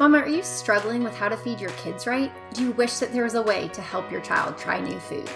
Mama, are you struggling with how to feed your kids right? Do you wish that there was a way to help your child try new foods?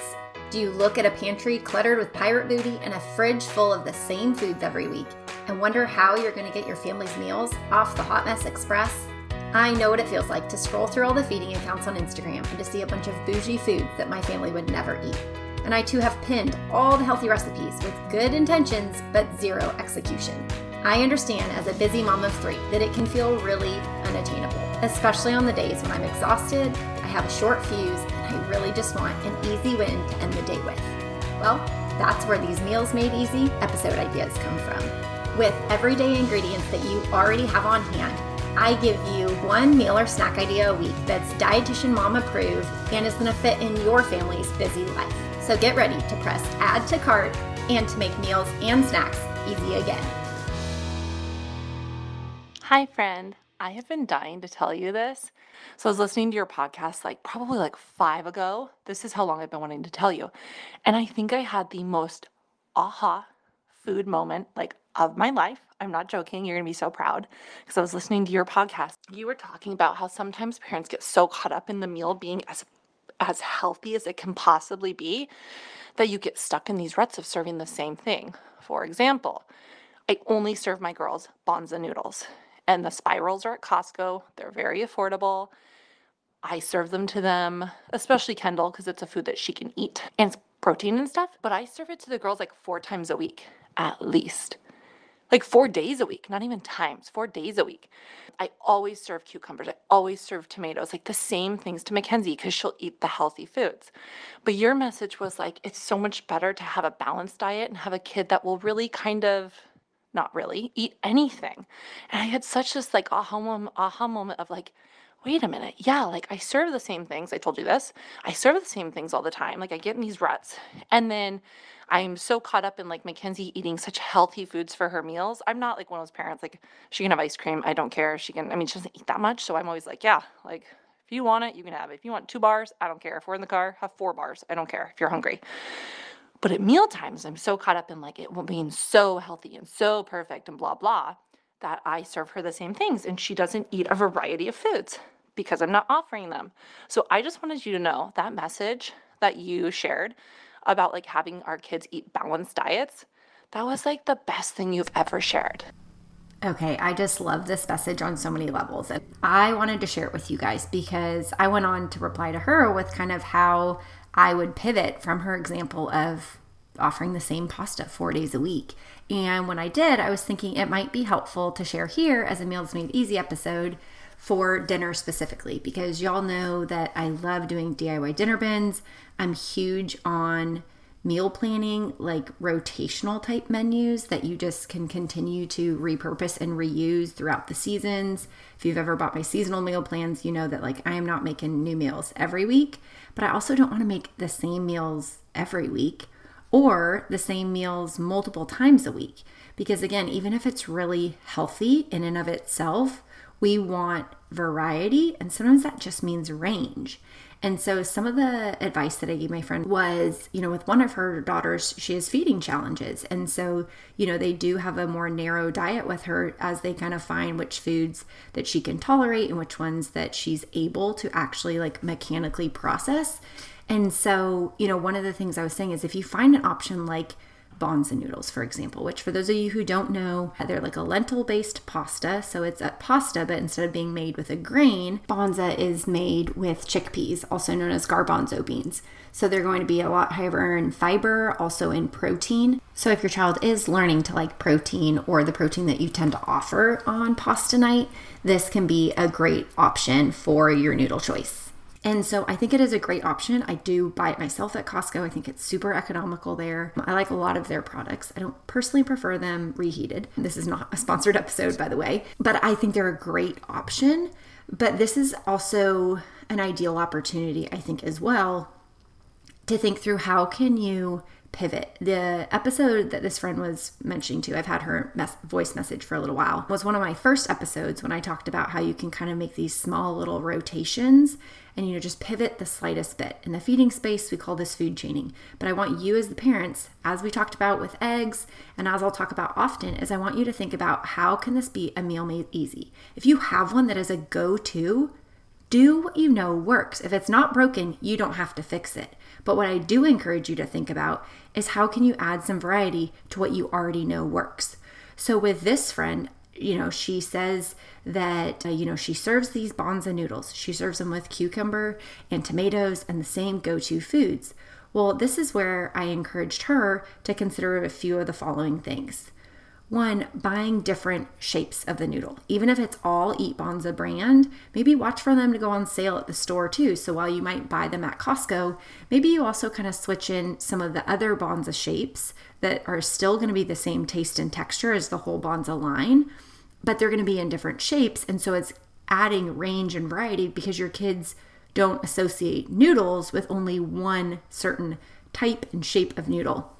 Do you look at a pantry cluttered with pirate booty and a fridge full of the same foods every week and wonder how you're going to get your family's meals off the Hot Mess Express? I know what it feels like to scroll through all the feeding accounts on Instagram and to see a bunch of bougie foods that my family would never eat. And I too have pinned all the healthy recipes with good intentions but zero execution. I understand as a busy mom of three that it can feel really unattainable, especially on the days when I'm exhausted, I have a short fuse, and I really just want an easy win to end the day with. Well, that's where these Meals Made Easy episode ideas come from. With everyday ingredients that you already have on hand, I give you one meal or snack idea a week that's dietitian mom approved and is going to fit in your family's busy life. So get ready to press add to cart and to make meals and snacks easy again. Hi, friend. I have been dying to tell you this. So I was listening to your podcast like probably like five ago. This is how long I've been wanting to tell you. And I think I had the most aha food moment like of my life. I'm not joking. You're going to be so proud because I was listening to your podcast. You were talking about how sometimes parents get so caught up in the meal being as as healthy as it can possibly be that you get stuck in these ruts of serving the same thing. For example, I only serve my girls Banza noodles and the spirals are at Costco. They're very affordable. I serve them to them, especially Kendall, because it's a food that she can eat and it's protein and stuff. But I serve it to the girls like four times a week, at least. Like four days a week, not even times, four days a week. I always serve cucumbers. I always serve tomatoes, like the same things to Mackenzie because she'll eat the healthy foods. But your message was like, it's so much better to have a balanced diet and have a kid that will really kind of not really eat anything. And I had such this like aha moment, aha moment of like, wait a minute, yeah, like I serve the same things. I told you this. I serve the same things all the time. Like I get in these ruts, and then I'm so caught up in like Mackenzie eating such healthy foods for her meals. I'm not like one of those parents like she can have ice cream. I don't care. She can. I mean, she doesn't eat that much, so I'm always like, yeah, like. If you want it, you can have it. If you want two bars, I don't care. If we're in the car, have four bars. I don't care if you're hungry. But at meal times, I'm so caught up in like it being so healthy and so perfect and blah, blah, that I serve her the same things and she doesn't eat a variety of foods because I'm not offering them. So I just wanted you to know that message that you shared about like having our kids eat balanced diets, that was like the best thing you've ever shared. Okay, I just love this message on so many levels. And I wanted to share it with you guys because I went on to reply to her with kind of how I would pivot from her example of offering the same pasta four days a week. And when I did, I was thinking it might be helpful to share here as a Meals Made Easy episode for dinner specifically, because y'all know that I love doing DIY dinner bins. I'm huge on meal planning, like rotational type menus that you just can continue to repurpose and reuse throughout the seasons. If you've ever bought my seasonal meal plans, you know that like I am not making new meals every week, but I also don't want to make the same meals every week or the same meals multiple times a week. Because again, even if it's really healthy in and of itself, we want variety, and sometimes that just means range. And so, some of the advice that I gave my friend was, you know, with one of her daughters, she has feeding challenges. And so, you know, they do have a more narrow diet with her as they kind of find which foods that she can tolerate and which ones that she's able to actually like mechanically process. And so, you know, one of the things I was saying is if you find an option like, Banza noodles, for example, which for those of you who don't know, they're like a lentil based pasta. So it's a pasta, but instead of being made with a grain, Banza is made with chickpeas, also known as garbanzo beans. So they're going to be a lot higher in fiber, also in protein. So if your child is learning to like protein or the protein that you tend to offer on pasta night, this can be a great option for your noodle choice. And so I think it is a great option. I do buy it myself at Costco. I think it's super economical there. I like a lot of their products. I don't personally prefer them reheated. This is not a sponsored episode, by the way, but I think they're a great option. But this is also an ideal opportunity, I think, as well, to think through how can you pivot. The episode that this friend was mentioning to, I've had her mes- voice message for a little while, was one of my first episodes when I talked about how you can kind of make these small little rotations and you know just pivot the slightest bit. In the feeding space, we call this food chaining. But I want you as the parents, as we talked about with eggs and as I'll talk about often, is I want you to think about how can this be a meal made easy? If you have one that is a go-to, do what you know works. If it's not broken, you don't have to fix it. But what I do encourage you to think about is how can you add some variety to what you already know works. So with this friend, you know, she says that, uh, you know, she serves these Banza noodles. She serves them with cucumber and tomatoes and the same go to foods. Well, this is where I encouraged her to consider a few of the following things. One, buying different shapes of the noodle. Even if it's all Eat Banza brand, maybe watch for them to go on sale at the store too. So while you might buy them at Costco, maybe you also kind of switch in some of the other Banza shapes that are still going to be the same taste and texture as the whole Banza line, but they're going to be in different shapes. And so it's adding range and variety because your kids don't associate noodles with only one certain type and shape of noodle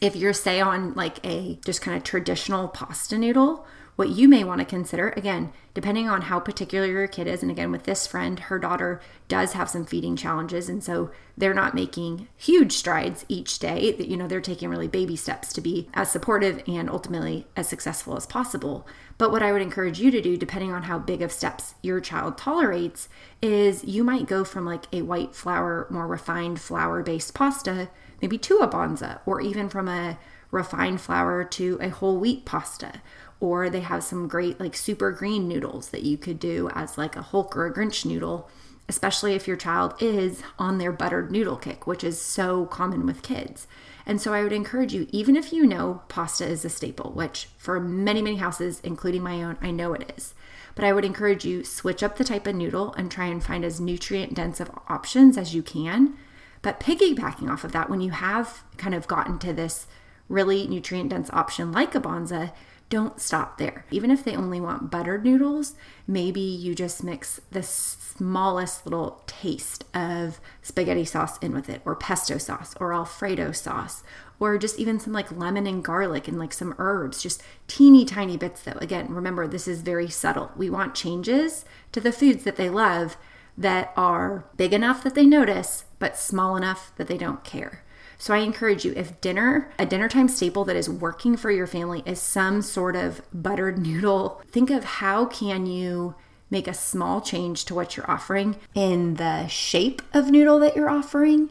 if you're say on like a just kind of traditional pasta noodle what you may want to consider again depending on how particular your kid is and again with this friend her daughter does have some feeding challenges and so they're not making huge strides each day. That you know they're taking really baby steps to be as supportive and ultimately as successful as possible. But what i would encourage you to do depending on how big of steps your child tolerates is you might go from like a white flour more refined flour based pasta maybe to a Banza or even from a refined flour to a whole wheat pasta. Or they have some great like super green noodles that you could do as like a Hulk or a Grinch noodle, especially if your child is on their buttered noodle kick, which is so common with kids. And so I would encourage you, even if you know pasta is a staple, which for many, many houses, including my own, I know it is. But I would encourage you switch up the type of noodle and try and find as nutrient dense of options as you can but piggybacking off of that, when you have kind of gotten to this really nutrient dense option like a Banza, don't stop there. Even if they only want buttered noodles, maybe you just mix the smallest little taste of spaghetti sauce in with it, or pesto sauce, or Alfredo sauce, or just even some like lemon and garlic and like some herbs, just teeny tiny bits though. Again, remember, this is very subtle. We want changes to the foods that they love that are big enough that they notice, but small enough that they don't care. So I encourage you if dinner, a dinner time staple that is working for your family is some sort of buttered noodle, think of how can you make a small change to what you're offering in the shape of noodle that you're offering,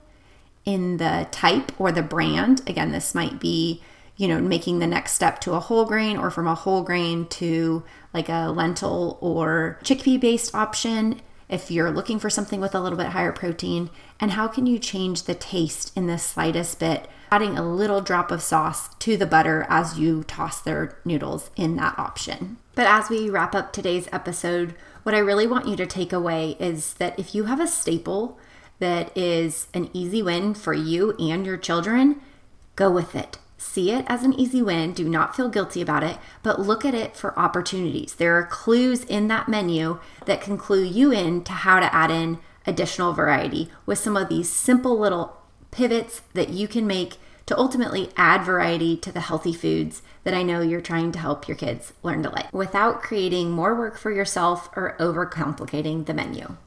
in the type or the brand. Again, this might be, you know, making the next step to a whole grain or from a whole grain to like a lentil or chickpea based option if you're looking for something with a little bit higher protein, and how can you change the taste in the slightest bit, adding a little drop of sauce to the butter as you toss their noodles in that option. But as we wrap up today's episode, what I really want you to take away is that if you have a staple that is an easy win for you and your children, go with it. See it as an easy win. Do not feel guilty about it, but look at it for opportunities. There are clues in that menu that can clue you in to how to add in additional variety with some of these simple little pivots that you can make to ultimately add variety to the healthy foods that I know you're trying to help your kids learn to like without creating more work for yourself or overcomplicating the menu.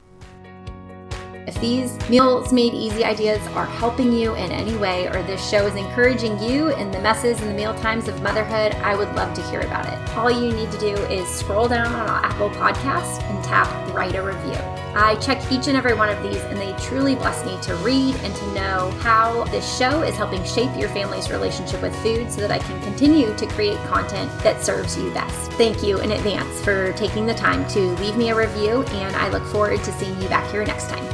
If these Meals Made Easy ideas are helping you in any way, or this show is encouraging you in the messes and the meal times of motherhood, I would love to hear about it. All you need to do is scroll down on our Apple Podcast and tap Write a Review. I check each and every one of these, and they truly bless me to read and to know how this show is helping shape your family's relationship with food so that I can continue to create content that serves you best. Thank you in advance for taking the time to leave me a review, and I look forward to seeing you back here next time.